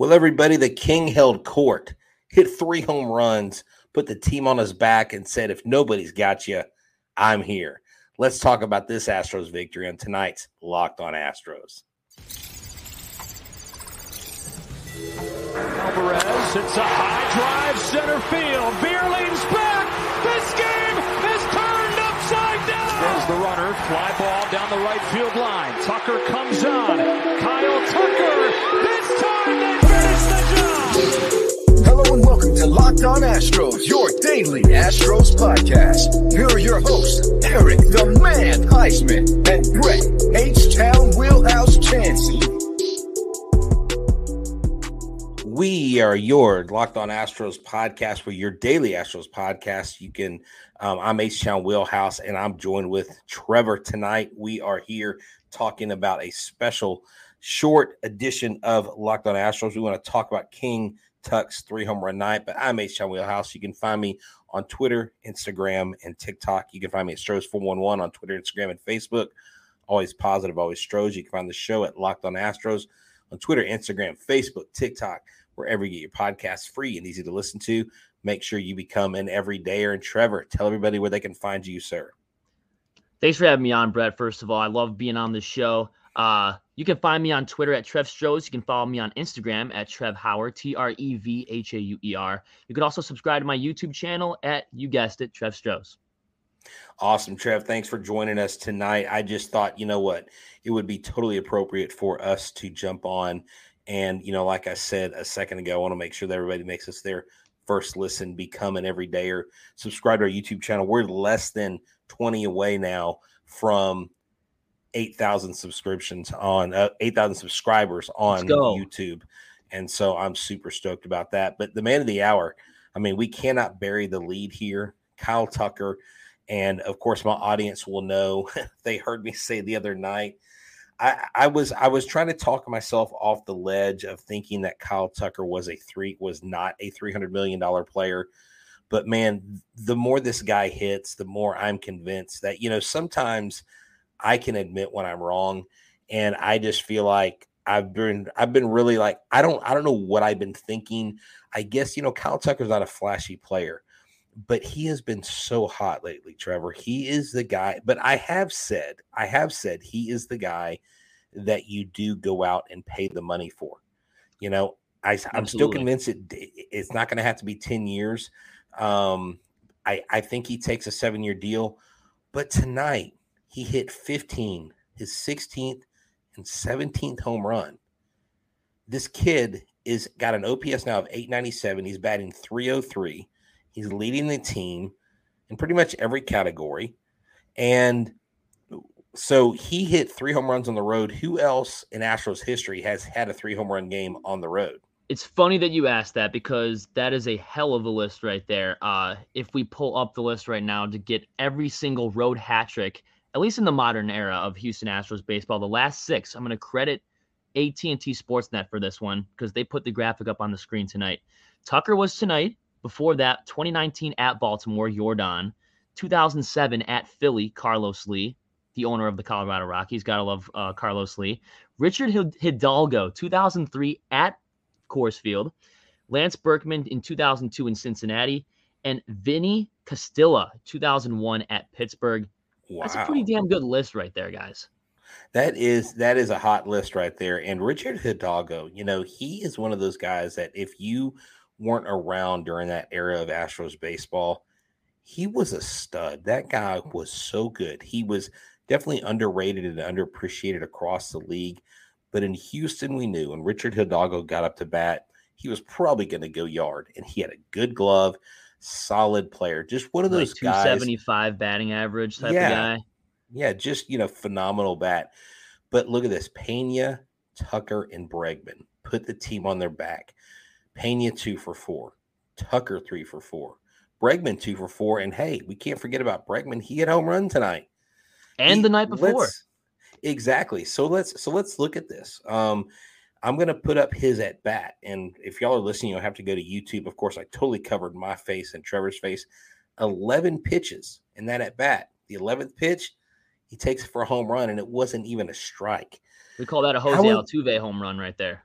Well, everybody, the king held court, hit three home runs, put the team on his back, and said, If nobody's got you, I'm here. Let's talk about this Astros victory on tonight's Locked on Astros. Alvarez hits a high drive center field. Vierling's back. This game is turned upside down. There's the runner. Fly ball down the right field line. Tucker comes on. Kyle Tucker. This time they finish the job. Hello and welcome to Locked On Astros, your daily Astros podcast. Here are your hosts, Eric the Man Huysman and Brett H-Town Wheelhouse Chancey. We are your Locked On Astros podcast for your daily Astros podcast. You can, um, I'm H Town Wheelhouse, and I'm joined with Trevor tonight. We are here talking about a special short edition of Locked On Astros. We want to talk about King Tuck's three home run night, but I'm H Town Wheelhouse. You can find me on Twitter, Instagram, and TikTok. You can find me at Stros411 on Twitter, Instagram, and Facebook. Always positive, always Stros. You can find the show at Locked On Astros on Twitter, Instagram, Facebook, TikTok wherever you get your podcasts free and easy to listen to. Make sure you become an everydayer. And Trevor, tell everybody where they can find you, sir. Thanks for having me on, Brett. First of all, I love being on the show. Uh, you can find me on Twitter at Trev Stros. You can follow me on Instagram at Trev Hauer, T R E V H A U E R. You can also subscribe to my YouTube channel at, you guessed it, Trev Stros. Awesome, Trev. Thanks for joining us tonight. I just thought, you know what, it would be totally appropriate for us to jump on and, you know, like I said a second ago, I want to make sure that everybody makes us their first listen, become an everydayer, subscribe to our YouTube channel. We're less than 20 away now from 8,000 subscriptions on uh, 8,000 subscribers on YouTube. And so I'm super stoked about that. But the man of the hour, I mean, we cannot bury the lead here. Kyle Tucker. And of course, my audience will know they heard me say the other night I, I was I was trying to talk myself off the ledge of thinking that Kyle Tucker was a three was not a three hundred million dollar player, but man, the more this guy hits, the more I'm convinced that you know sometimes I can admit when I'm wrong, and I just feel like I've been I've been really like I don't I don't know what I've been thinking. I guess you know Kyle Tucker's not a flashy player, but he has been so hot lately, Trevor. He is the guy. But I have said, I have said he is the guy that you do go out and pay the money for. You know, I, I'm still convinced it it's not going to have to be 10 years. Um, I, I think he takes a seven year deal, but tonight he hit 15, his 16th and 17th home run. This kid is got an OPS now of 897. He's batting 303. He's leading the team in pretty much every category. And so he hit three home runs on the road. Who else in Astros history has had a three home run game on the road? It's funny that you asked that because that is a hell of a list right there. Uh, if we pull up the list right now to get every single road hat trick, at least in the modern era of Houston Astros baseball, the last six, I'm going to credit AT&T Sportsnet for this one because they put the graphic up on the screen tonight. Tucker was tonight. Before that, 2019 at Baltimore, Yordan. 2007 at Philly, Carlos Lee, the owner of the Colorado Rockies. Gotta love uh, Carlos Lee. Richard Hidalgo, 2003 at Coors Field. Lance Berkman in 2002 in Cincinnati. And Vinny Castilla, 2001 at Pittsburgh. Wow. That's a pretty damn good list right there, guys. That is that is a hot list right there. And Richard Hidalgo, you know, he is one of those guys that if you weren't around during that era of Astros baseball, he was a stud. That guy was so good. He was definitely underrated and underappreciated across the league. But in Houston, we knew when Richard Hidalgo got up to bat, he was probably going to go yard. And he had a good glove, solid player. Just one of those like 275 guys, batting average type yeah, of guy. Yeah, just, you know, phenomenal bat. But look at this Pena, Tucker, and Bregman put the team on their back. Pena two for four, Tucker three for four, Bregman two for four, and hey, we can't forget about Bregman. He had home run tonight, and he, the night before. Exactly. So let's so let's look at this. Um, I'm going to put up his at bat, and if y'all are listening, you'll have to go to YouTube. Of course, I totally covered my face and Trevor's face. Eleven pitches in that at bat. The eleventh pitch, he takes it for a home run, and it wasn't even a strike. We call that a Jose How, Altuve home run right there.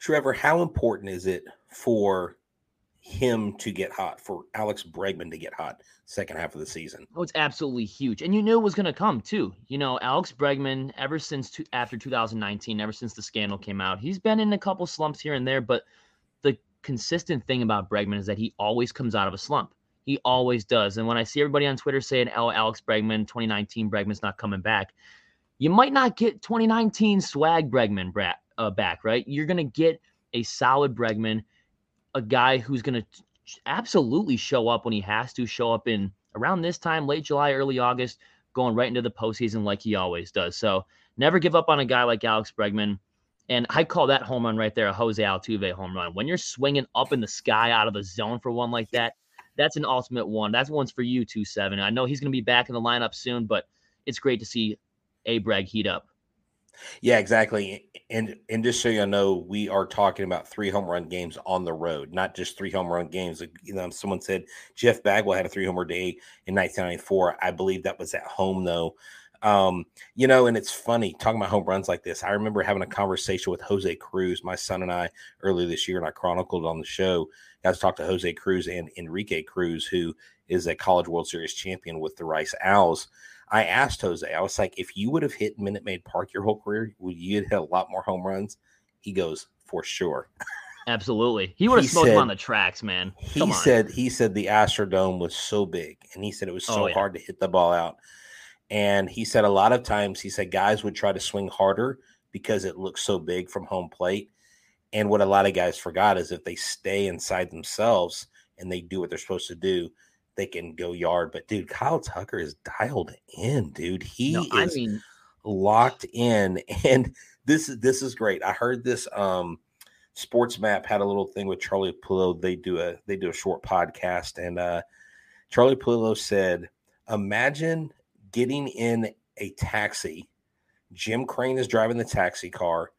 Trevor, how important is it for him to get hot, for Alex Bregman to get hot second half of the season? Oh, it's absolutely huge. And you knew it was going to come too. You know, Alex Bregman, ever since to, after 2019, ever since the scandal came out, he's been in a couple slumps here and there. But the consistent thing about Bregman is that he always comes out of a slump. He always does. And when I see everybody on Twitter saying, oh, Alex Bregman, 2019 Bregman's not coming back, you might not get 2019 swag Bregman uh, back, right? You're going to get a solid Bregman, a guy who's going to absolutely show up when he has to, show up in around this time, late July, early August, going right into the postseason like he always does. So never give up on a guy like Alex Bregman. And I call that home run right there a Jose Altuve home run. When you're swinging up in the sky out of the zone for one like that, that's an ultimate one. That's one's for you, two seven. I know he's going to be back in the lineup soon, but it's great to see a Breg heat up. Yeah, exactly. And and just so you know, we are talking about three home run games on the road, not just three home run games. You know, someone said Jeff Bagwell had a three homer day in 1994. I believe that was at home though. Um, you know, and it's funny talking about home runs like this. I remember having a conversation with Jose Cruz, my son and I, earlier this year, and I chronicled on the show. Was talking to Jose Cruz and Enrique Cruz, who is a College World Series champion with the Rice Owls. I asked Jose, I was like, if you would have hit Minute Maid Park your whole career, would you hit a lot more home runs? He goes, for sure. Absolutely. He would have smoked said, him on the tracks, man. Come he on. said he said the Astrodome was so big and he said it was oh, so oh, yeah. hard to hit the ball out. And he said a lot of times he said guys would try to swing harder because it looks so big from home plate. And what a lot of guys forgot is if they stay inside themselves and they do what they're supposed to do, they can go yard. But dude, Kyle Tucker is dialed in, dude. He no, is I mean, locked in, and this is this is great. I heard this. Um, Sports Map had a little thing with Charlie Pallilo. They do a they do a short podcast, and uh, Charlie Pallilo said, "Imagine getting in a taxi. Jim Crane is driving the taxi car.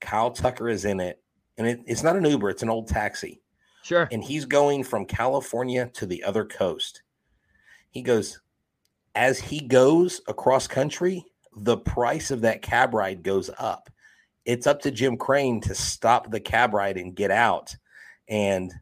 Kyle Tucker is in it, and it, it's not an Uber; it's an old taxi." Sure. And he's going from California to the other coast. He goes, as he goes across country, the price of that cab ride goes up. It's up to Jim Crane to stop the cab ride and get out and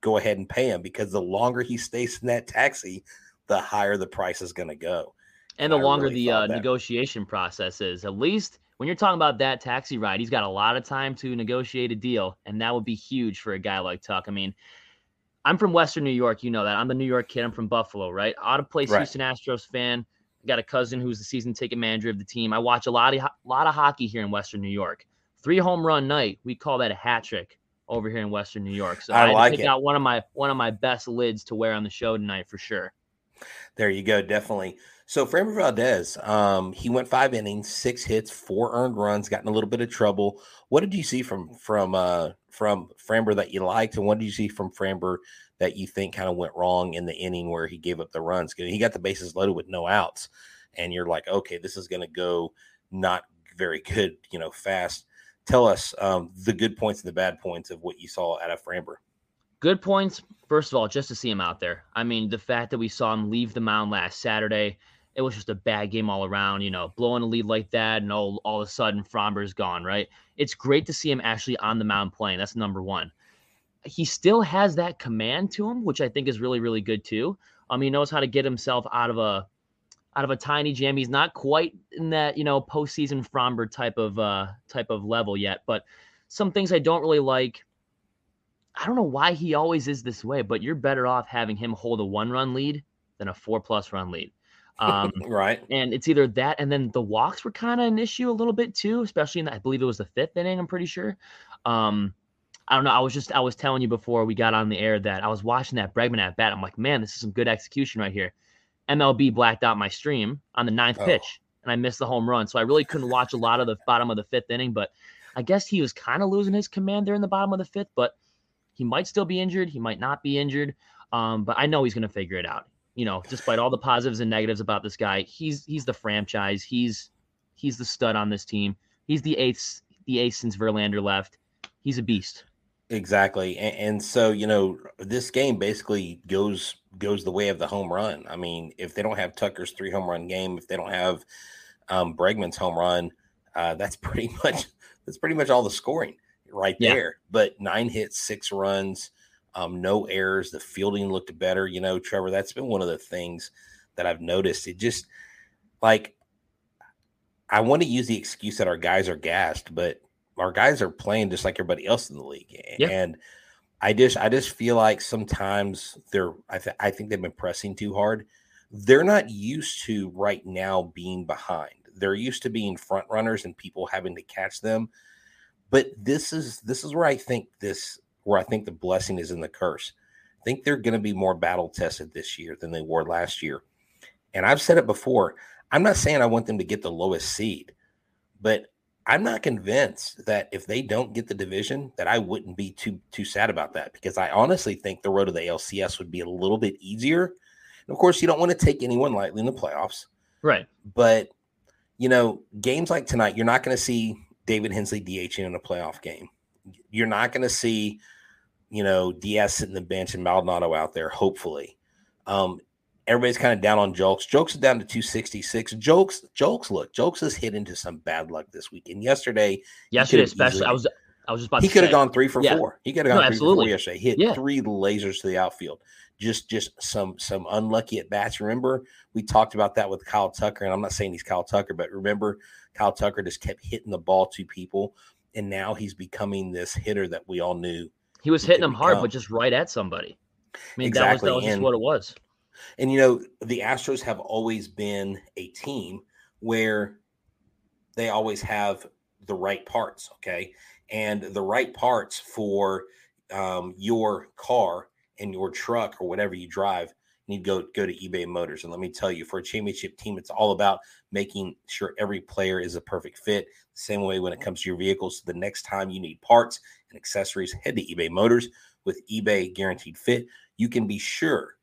go ahead and pay him because the longer he stays in that taxi, the higher the price is going to go. And the I longer really the uh, negotiation process is, at least when you're talking about that taxi ride, he's got a lot of time to negotiate a deal, and that would be huge for a guy like Tuck. I mean, I'm from Western New York, you know that. I'm the New York kid. I'm from Buffalo, right? Out of place right. Houston Astros fan. I got a cousin who's the season ticket manager of the team. I watch a lot of lot of hockey here in Western New York. Three home run night, we call that a hat trick over here in Western New York. So I, I like pick it. out one of my one of my best lids to wear on the show tonight for sure. There you go, definitely. So Framber Valdez, um, he went five innings, six hits, four earned runs, got in a little bit of trouble. What did you see from from uh, from Framber that you liked, and what did you see from Framber that you think kind of went wrong in the inning where he gave up the runs? He got the bases loaded with no outs, and you're like, okay, this is going to go not very good, you know, fast. Tell us um, the good points and the bad points of what you saw out of Framber. Good points. First of all, just to see him out there. I mean, the fact that we saw him leave the mound last Saturday it was just a bad game all around, you know, blowing a lead like that, and all, all of a sudden Framber's gone, right? It's great to see him actually on the mound playing. That's number one. He still has that command to him, which I think is really, really good too. Um, he knows how to get himself out of a out of a tiny jam. He's not quite in that, you know, postseason Framber type of uh type of level yet, but some things I don't really like. I don't know why he always is this way, but you're better off having him hold a one run lead than a four plus run lead. Um, right. And it's either that, and then the walks were kind of an issue a little bit too, especially in the, I believe it was the fifth inning. I'm pretty sure. Um, I don't know. I was just I was telling you before we got on the air that I was watching that Bregman at bat. I'm like, man, this is some good execution right here. MLB blacked out my stream on the ninth oh. pitch, and I missed the home run, so I really couldn't watch a lot of the bottom of the fifth inning. But I guess he was kind of losing his command there in the bottom of the fifth. But he might still be injured. He might not be injured. Um, but I know he's going to figure it out you know, despite all the positives and negatives about this guy, he's he's the franchise. He's he's the stud on this team. He's the eighth the ace since Verlander left. He's a beast. Exactly. And, and, so, you know, this game basically goes goes the way of the home run. I mean, if they don't have Tucker's three home run game, if they don't have um, Bregman's home run, uh, that's pretty much that's pretty much all the scoring right Yeah. there. But nine hits, six runs, um, no errors. The fielding looked better. You know, Trevor, that's been one of the things that I've noticed. It just like I want to use the excuse that our guys are gassed, but our guys are playing just like everybody else in the league. Yeah. And I just I just feel like sometimes they're I, th- I think they've been pressing too hard. They're not used to right now being behind. They're used to being front runners and people having to catch them. But this is this is where I think this where I think the blessing is in the curse. I think they're going to be more battle tested this year than they were last year. And I've said it before. I'm not saying I want them to get the lowest seed, but I'm not convinced that if they don't get the division, that I wouldn't be too too sad about that because I honestly think the road to the ALCS would be a little bit easier. And of course, you don't want to take anyone lightly in the playoffs, Right. but you know, games like tonight, you're not going to see David Hensley DHing in a playoff game. You're not going to see, you know, Diaz sitting the bench and Maldonado out there. Hopefully, um, everybody's kind of down on Julks. Julks is down to 266. Julks, Julks, look, Julks has hit into some bad luck this weekend. Yesterday, Yesterday, especially, easily- I was I was just about he could have gone three for Yeah. four. He could have No, gone three for absolutely. four yesterday. Hit Yeah. three lasers to the outfield. Just just some some unlucky at bats. Remember, we talked about that with Kyle Tucker, and I'm not saying he's Kyle Tucker, but remember, Kyle Tucker just kept hitting the ball to people, and now he's becoming this hitter that we all knew. He was hitting them hard, but just right at somebody. I mean, Exactly, that was, that was just what it was. And you know, the Astros have always been a team where they always have the right parts, okay? And the right parts for um, your car and your truck or whatever you drive, need to go go to eBay Motors. And let me tell you, for a championship team, it's all about making sure every player is a perfect fit. Same way when it comes to your vehicles. So the next time you need parts and accessories, head to eBay Motors with eBay Guaranteed Fit. You can be sure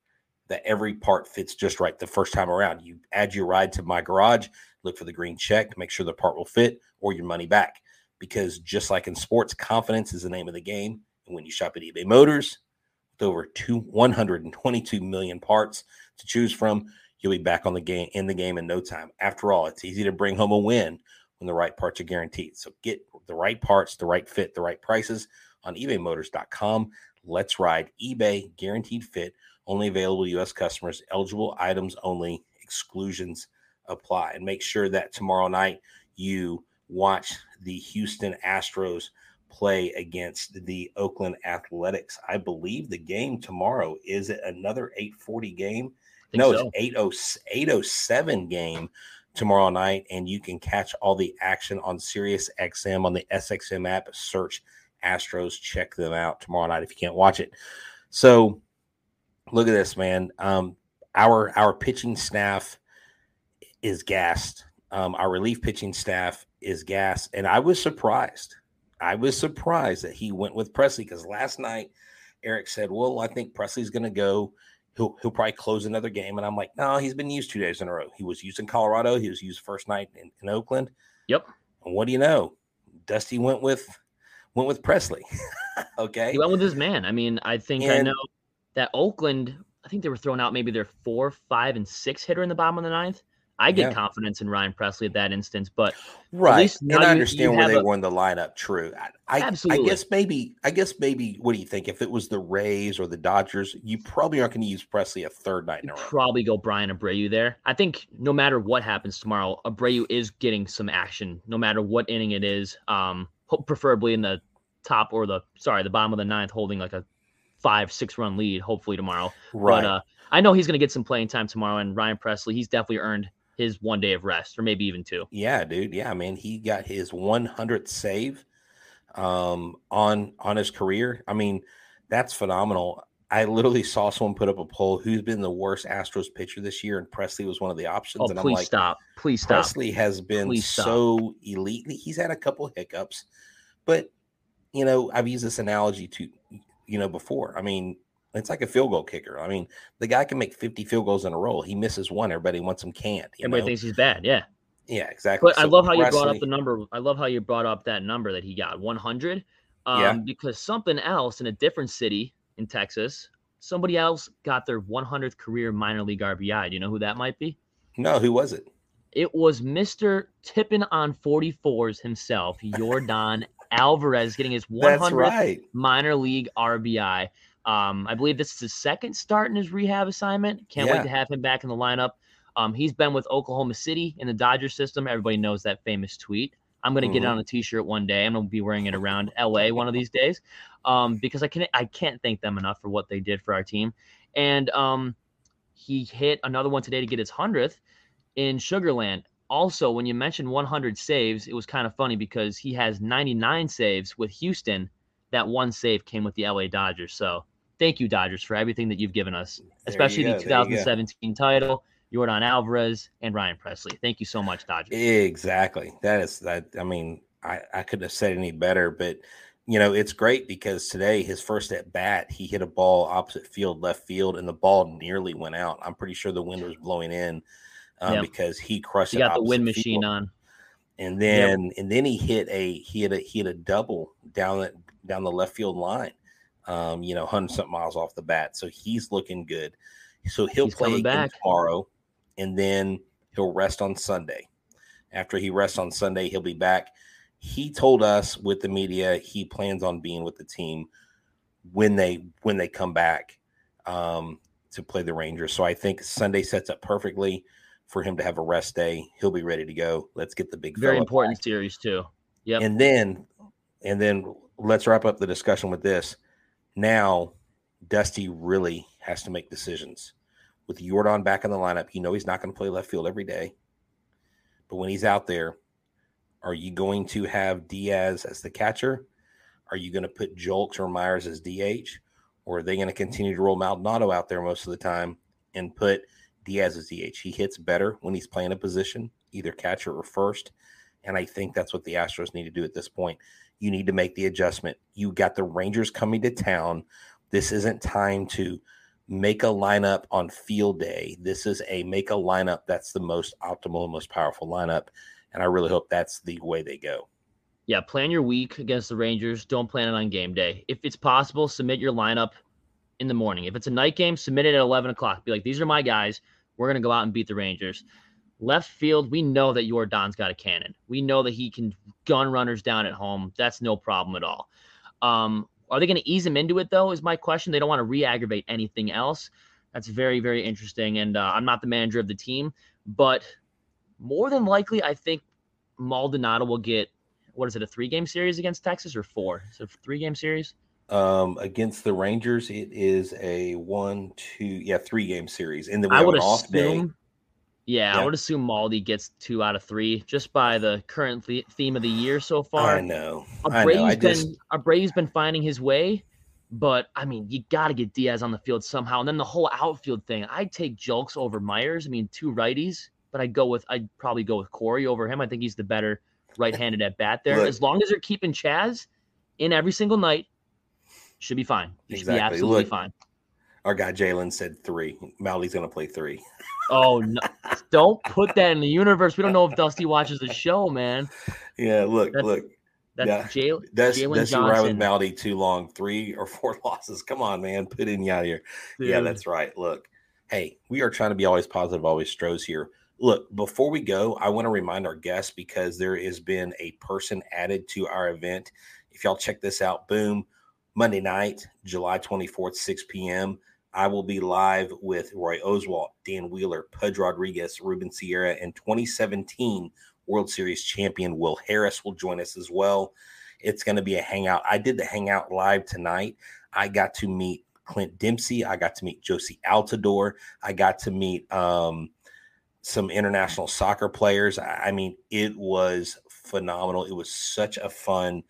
that every part fits just right the first time around. You add your ride to my garage, look for the green check make sure the part will fit or your money back. Because just like in sports, confidence is the name of the game. And when you shop at eBay Motors, with over two, 122 million parts to choose from, you'll be back on the game in the game in no time. After all, it's easy to bring home a win when the right parts are guaranteed. So get the right parts, the right fit, the right prices on ebaymotors.com. Let's ride eBay guaranteed fit only available to U.S. customers, eligible items only, exclusions apply. And make sure that tomorrow night you watch the Houston Astros play against the Oakland Athletics. I believe the game tomorrow is it another 840 game? no, so. it's 80, 807 game tomorrow night. And you can catch all the action on Sirius XM on the SXM app. Search Astros, check them out tomorrow night if you can't watch it. So look at this, man. Um, our our pitching staff is gassed. Um, our relief pitching staff is gassed, and I was surprised. I was surprised that he went with Pressly because last night Eric said, "Well, I think Pressly's going to go. He'll he'll probably close another game." And I'm like, "No, he's been used two days in a row. He was used in Colorado. He was used first night in, in Oakland. Yep. And what do you know? Dusty went with went with Pressly. okay, He went with his man. I mean, I think I know that Oakland. I think they were throwing out maybe their four, five, and six hitter in the bottom of the ninth. I get Yeah. confidence in Ryan Pressly at that instance, but right least and i you- understand you where they a- were in the lineup true i I, I guess maybe i guess maybe what do you think if it was the rays or the dodgers you probably aren't going to use pressly a third night in a row probably go Bryan Abreu there. I think no matter what happens tomorrow, Abreu is getting some action, no matter what inning it is. Um, preferably in the top or the sorry, the bottom of the ninth, holding like a five, six run lead. Hopefully tomorrow. right But uh, I know he's going to get some playing time tomorrow. And Ryan Pressly, he's definitely earned his one day of rest, or maybe even two. yeah dude yeah man he got his 100th save um on on his career i mean that's phenomenal i literally saw someone put up a poll who's been the worst astros pitcher this year and pressly was one of the options Oh, and i'm please like stop! Please stop! Pressly has been Please so elite. He's had a couple hiccups, but you know, I've used this analogy to you know before. I mean, it's like a field goal kicker. I mean, the guy can make 50 field goals in a row. He misses one, everybody wants him can't. You Everybody know? thinks he's bad. Yeah. yeah, exactly. But I love how you brought up the number. I love how you brought up that number that he got, 100. Um, Yeah. Because something else in a different city in Texas, somebody else got their 100th career minor league RBI. Do you know who that might be? No, who was it? It was Mr. Tipping on 44s himself, Yordan Alvarez getting his 100th right. minor league RBI. Um, I believe this is his second start in his rehab assignment. Can't yeah. wait to have him back in the lineup. Um, he's been with Oklahoma City in the Dodger system. Everybody knows that famous tweet. I'm gonna mm-hmm. get it mm-hmm. on a T-shirt one day. I'm gonna be wearing it around LA one of these days, um, because I can I can't thank them enough for what they did for our team. And um, he hit another one today to get his hundredth in Sugarland. Also, when you mentioned 100 saves, it was kind of funny because he has 99 saves with Houston. That one save came with the LA Dodgers. So thank you, Dodgers, for everything that you've given us, especially the 2017 title Yordan Alvarez, and Ryan Pressly. Thank you so much, Dodgers. Exactly. That is that. I mean, I, I couldn't have said any better, but you know, it's great because today his first at bat, he hit a ball opposite field, left field, and the ball nearly went out. I'm pretty sure the wind was blowing in um, yep. because he crushed. He got the wind machine on, and then yep. and then he hit a he hit a he hit a double down the down the left field line. Um, you know, hundred something miles off the bat, so he's looking good. So he'll he's play back tomorrow and then he'll rest on Sunday. After he rests on Sunday, he'll be back. He told us with the media he plans on being with the team when they when they come back um, to play the Rangers. So I think Sunday sets up perfectly for him to have a rest day. He'll be ready to go. Let's get the big very important back. series too. Yeah, and then and then let's wrap up the discussion with this. Now, Dusty really has to make decisions with Yordan back in the lineup, you know he's not going to play left field every day. But when he's out there, are you going to have Diaz as the catcher? Are you going to put Julks or Myers as DH? Or are they going to continue to roll Maldonado out there most of the time and put Diaz as DH? He hits better when he's playing a position, either catcher or first. And I think that's what the Astros need to do at this point. You need to make the adjustment. You got the Rangers coming to town. This isn't time to – make a lineup on field day. This is a make a lineup that's the most optimal, and most powerful lineup. And I really hope that's the way they go. Yeah, plan your week against the Rangers. Don't plan it on game day. If it's possible, submit your lineup in the morning. If it's a night game, submit it at 11 o'clock. Be like, these are my guys. We're going to go out and beat the Rangers. Left field, we know that Yordan's got a cannon. We know that he can gun runners down at home. That's no problem at all. Um, are they going to ease him into it, though? Is my question. They don't want to re aggravate anything else. That's very, very interesting. And uh, I'm not the manager of the team, but more than likely, I think Maldonado will get what is it, a three game series against Texas or four? Is it three game series? Um, against the Rangers, it is a one, two, yeah, three game series. And then we I have an off day. Yeah, yeah, I would assume Maldi gets two out of three just by the current theme of the year so far. I know. Abreu's I know. been just... Abreu's been finding his way, but I mean, you got to get Diaz on the field somehow. And then the whole outfield thing, I'd take Julks over Myers. I mean, two righties, but I'd go with I'd probably go with Corey over him. I think he's the better right-handed at bat there. Look, as long as they're keeping Chas in every single night, should be fine. Exactly. should be absolutely Look, fine. Our guy Jalen said three. Maldi's gonna play three. Oh no! Don't put that in the universe. We don't know if Dusty watches the show, man. Yeah, look, that's, look. That's yeah. Jalen. That's Jalen that's Johnson. right with Maldi too long. Three or four losses. Come on, man. Put in out here. Dude. Yeah, that's right. Look, hey, we are trying to be always positive, always Stros here. Look, before we go, I want to remind our guests because there has been a person added to our event. If y'all check this out, boom, Monday night, July 24th, 6 p.m. I will be live with Roy Oswalt, Dan Wheeler, Pudge Rodriguez, Ruben Sierra, and 2017 World Series champion Will Harris will join us as well. It's going to be a hangout. I did the hangout live tonight. I got to meet Clint Dempsey. I got to meet Jozy Altidore. I got to meet um, some international soccer players. I mean, it was phenomenal. It was such a fun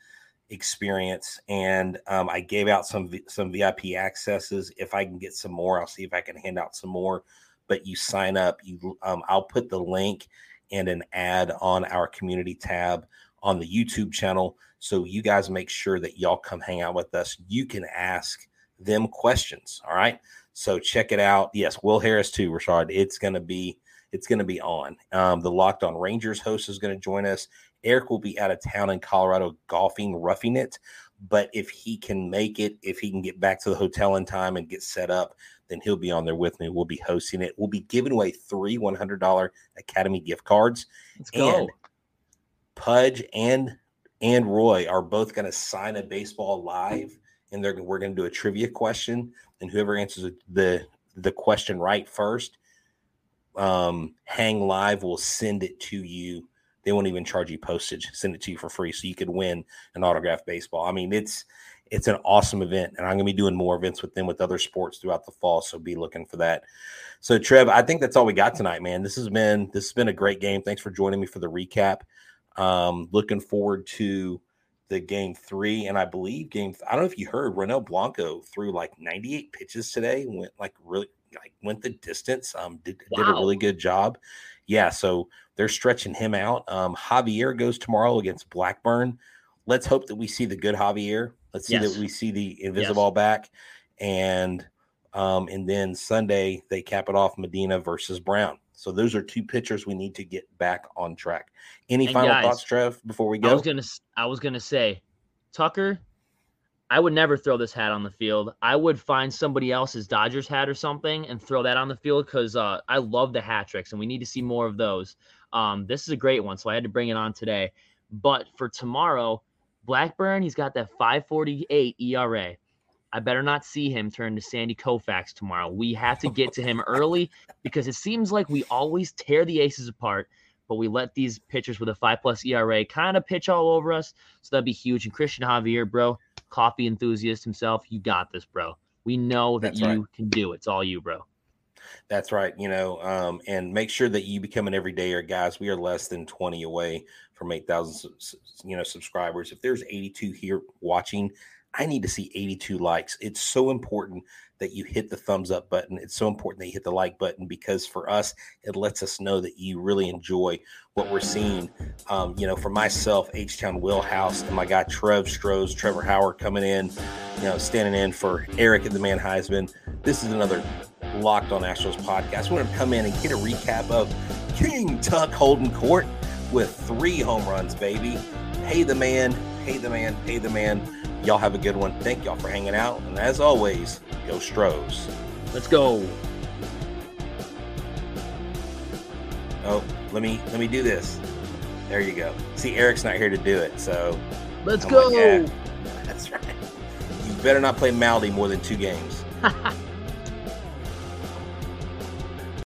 experience and um, i gave out some some vip accesses. If i can get some more i'll see if i can hand out some more but you sign up you um, i'll put the link and an ad on our community tab on the youtube channel so you guys make sure that y'all come hang out with us. You can ask them questions all right? So check it out. Yes will harris too rashad. It's going to be it's going to be on um, the locked on rangers host is going to join us Eric will be out of town in Colorado golfing, roughing it. But if he can make it, if he can get back to the hotel in time and get set up, then he'll be on there with me. We'll be hosting it. We'll be giving away three $100 Academy gift cards. Let's go. And Pudge and and Roy are both going to sign a baseball live, and they're we're going to do a trivia question, and whoever answers the the question right first, um, Hang Live will send it to you. They won't even charge you postage. Send it to you for free, so you could win an autographed baseball. I mean, it's it's an awesome event, and I'm going to be doing more events with them with other sports throughout the fall. So be looking for that. So Trev, I think that's all we got tonight, man. This has been this has been a great game. Thanks for joining me for the recap. Um, looking forward to the game three, and I believe game. I don't know if you heard Ronel Blanco threw like 98 pitches today. Went like really like went the distance. Um, did wow. did a really good job. Yeah, so they're stretching him out. Um, Javier goes tomorrow against Blackburn. Let's hope that we see the good Javier. Let's see yes. that we see the invisible yes. back, and um, and then Sunday they cap it off Medina versus Brown. So those are two pitchers we need to get back on track. Any and final guys, thoughts, Trev, before we go? I was gonna I was gonna say, Tucker, I would never throw this hat on the field. I would find somebody else's Dodgers hat or something and throw that on the field because uh, I love the hat tricks and we need to see more of those. Um, this is a great one, so I had to bring it on today. But for tomorrow, Blackburn, he's got that 548 ERA. I better not see him turn to Sandy Koufax tomorrow. We have to get to him early because it seems like we always tear the aces apart, but we let these pitchers with a five plus ERA kind of pitch all over us. So that'd be huge. And Cristian Javier, bro, coffee enthusiast himself, you got this, bro. We know that That's you right. can do it. It's all you, bro. That's right. You know, um, and make sure that you become an everydayer, guys. We are less than 20 away from 8,000, you know, subscribers. If there's 82 here watching, I need to see 82 likes. It's so important that you hit the thumbs up button. It's so important that you hit the like button because for us, it lets us know that you really enjoy what we're seeing. Um, you know, for myself, H Town Wheelhouse, and my guy Trev Stros, Trevor Hauer coming in, you know, standing in for Eric at the Man Huysman. This is another Locked on Astros podcast. We're going to come in and get a recap of King Tuck Holden Court with three home runs, baby. Pay the man, pay the man, pay the man. Y'all have a good one. Thank y'all for hanging out. And as always, go Stros. Let's go. Oh, let me let me do this. There you go. See, Eric's not here to do it, so let's I'm go. Like, yeah, that's right. You better not play Maldy more than two games.